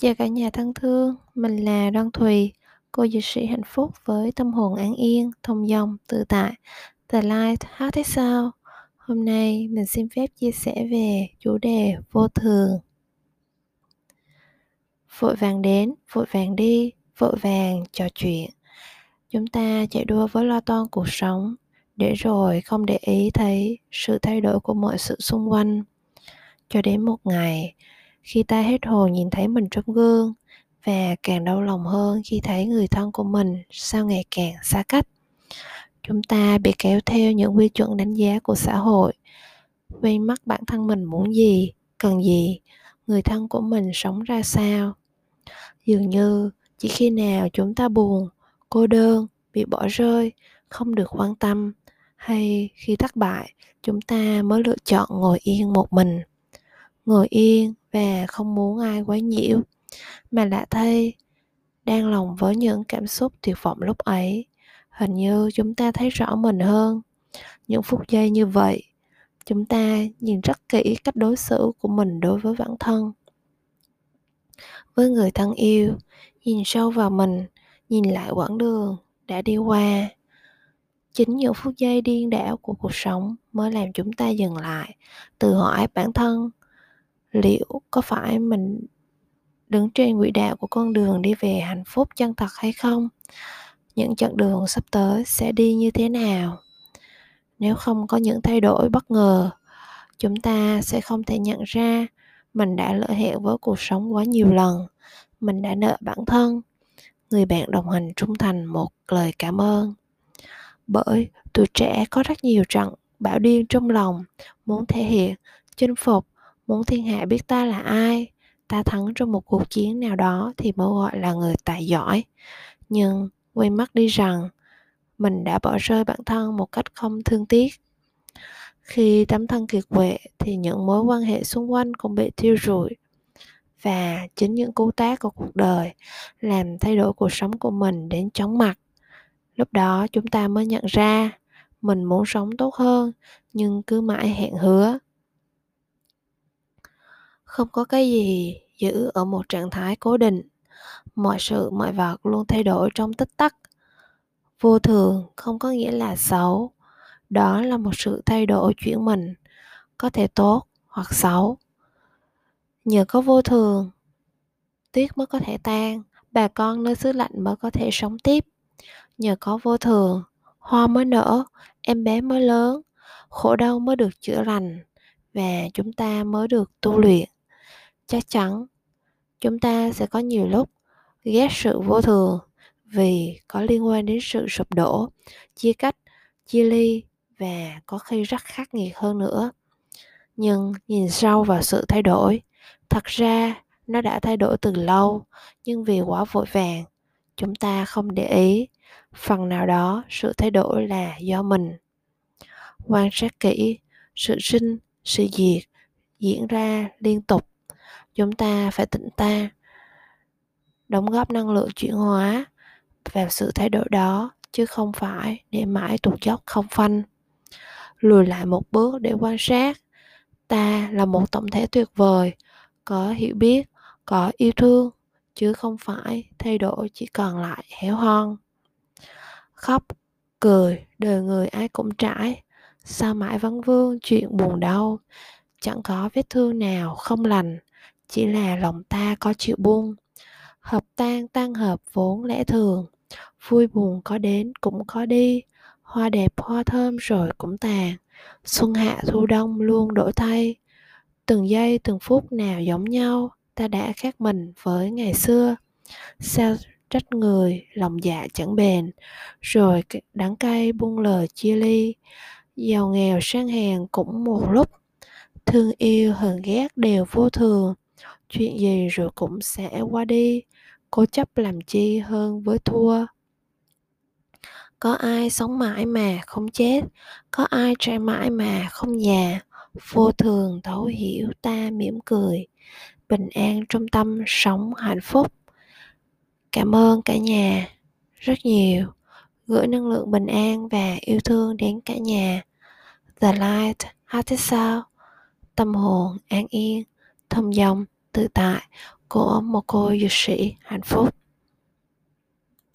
Chào cả nhà thân thương, mình là Đoan Thùy, cô dược sĩ hạnh phúc với tâm hồn an yên, thông dong, tự tại. The Light hát thế sao? Hôm nay mình xin phép chia sẻ về chủ đề vô thường. Vội vàng đến, vội vàng đi, vội vàng trò chuyện. Chúng ta chạy đua với lo toan cuộc sống, để rồi không để ý thấy sự thay đổi của mọi sự xung quanh. Cho đến một ngày, khi ta hết hồn nhìn thấy mình trong gương và càng đau lòng hơn khi thấy người thân của mình sao ngày càng xa cách. Chúng ta bị kéo theo những quy chuẩn đánh giá của xã hội, quên mất bản thân mình muốn gì, cần gì, người thân của mình sống ra sao. Dường như chỉ khi nào chúng ta buồn, cô đơn, bị bỏ rơi, không được quan tâm hay khi thất bại, chúng ta mới lựa chọn ngồi yên một mình ngồi yên và không muốn ai quấy nhiễu, mà lạ thay đang lòng với những cảm xúc tuyệt vọng lúc ấy. Hình như chúng ta thấy rõ mình hơn. Những phút giây như vậy, chúng ta nhìn rất kỹ cách đối xử của mình đối với bản thân. Với người thân yêu, nhìn sâu vào mình, nhìn lại quãng đường đã đi qua. Chính những phút giây điên đảo của cuộc sống mới làm chúng ta dừng lại, tự hỏi bản thân liệu có phải mình đứng trên quỹ đạo của con đường đi về hạnh phúc chân thật hay không? Những chặng đường sắp tới sẽ đi như thế nào? Nếu không có những thay đổi bất ngờ, chúng ta sẽ không thể nhận ra mình đã lỡ hẹn với cuộc sống quá nhiều lần, mình đã nợ bản thân. Người bạn đồng hành trung thành một lời cảm ơn. Bởi tuổi trẻ có rất nhiều trận bão điên trong lòng muốn thể hiện, chinh phục muốn thiên hạ biết ta là ai, ta thắng trong một cuộc chiến nào đó thì mới gọi là người tài giỏi. Nhưng quên mất đi rằng, mình đã bỏ rơi bản thân một cách không thương tiếc. Khi tấm thân kiệt quệ thì những mối quan hệ xung quanh cũng bị thiêu rụi. Và chính những cú tác của cuộc đời làm thay đổi cuộc sống của mình đến chóng mặt. Lúc đó chúng ta mới nhận ra, mình muốn sống tốt hơn nhưng cứ mãi hẹn hứa không có cái gì giữ ở một trạng thái cố định. Mọi sự, mọi vật luôn thay đổi trong tích tắc. Vô thường không có nghĩa là xấu. Đó là một sự thay đổi chuyển mình, có thể tốt hoặc xấu. Nhờ có vô thường, tuyết mới có thể tan, bà con nơi xứ lạnh mới có thể sống tiếp. Nhờ có vô thường, hoa mới nở, em bé mới lớn, khổ đau mới được chữa lành, và chúng ta mới được tu luyện chắc chắn. Chúng ta sẽ có nhiều lúc ghét sự vô thường vì có liên quan đến sự sụp đổ, chia cách, chia ly và có khi rất khắc nghiệt hơn nữa. Nhưng nhìn sâu vào sự thay đổi, thật ra nó đã thay đổi từ lâu, nhưng vì quá vội vàng, chúng ta không để ý. Phần nào đó, sự thay đổi là do mình. Quan sát kỹ, sự sinh, sự diệt diễn ra liên tục chúng ta phải tỉnh ta. Đóng góp năng lượng chuyển hóa vào sự thay đổi đó, chứ không phải để mãi tụt dốc không phanh. Lùi lại một bước để quan sát. Ta là một tổng thể tuyệt vời, có hiểu biết, có yêu thương, chứ không phải thay đổi chỉ còn lại héo hon. Khóc, cười, đời người ai cũng trải. Sao mãi vắng vương chuyện buồn đau? Chẳng có vết thương nào không lành chỉ là lòng ta có chịu buông. Hợp tan tan hợp vốn lẽ thường, vui buồn có đến cũng có đi, hoa đẹp hoa thơm rồi cũng tàn. Xuân hạ thu đông luôn đổi thay, từng giây từng phút nào giống nhau, ta đã khác mình với ngày xưa. Sao trách người, lòng dạ chẳng bền, rồi đắng cay buông lời chia ly. Giàu nghèo sang hèn cũng một lúc, thương yêu hờn ghét đều vô thường chuyện gì rồi cũng sẽ qua đi. Cố chấp làm chi hơn với thua. Có ai sống mãi mà không chết? Có ai trẻ mãi mà không già? Vô thường thấu hiểu ta mỉm cười. Bình an trong tâm sống hạnh phúc. Cảm ơn cả nhà rất nhiều. Gửi năng lượng bình an và yêu thương đến cả nhà. The light hát sao tâm hồn an yên thông dong tự tại của một cô dược sĩ hạnh phúc.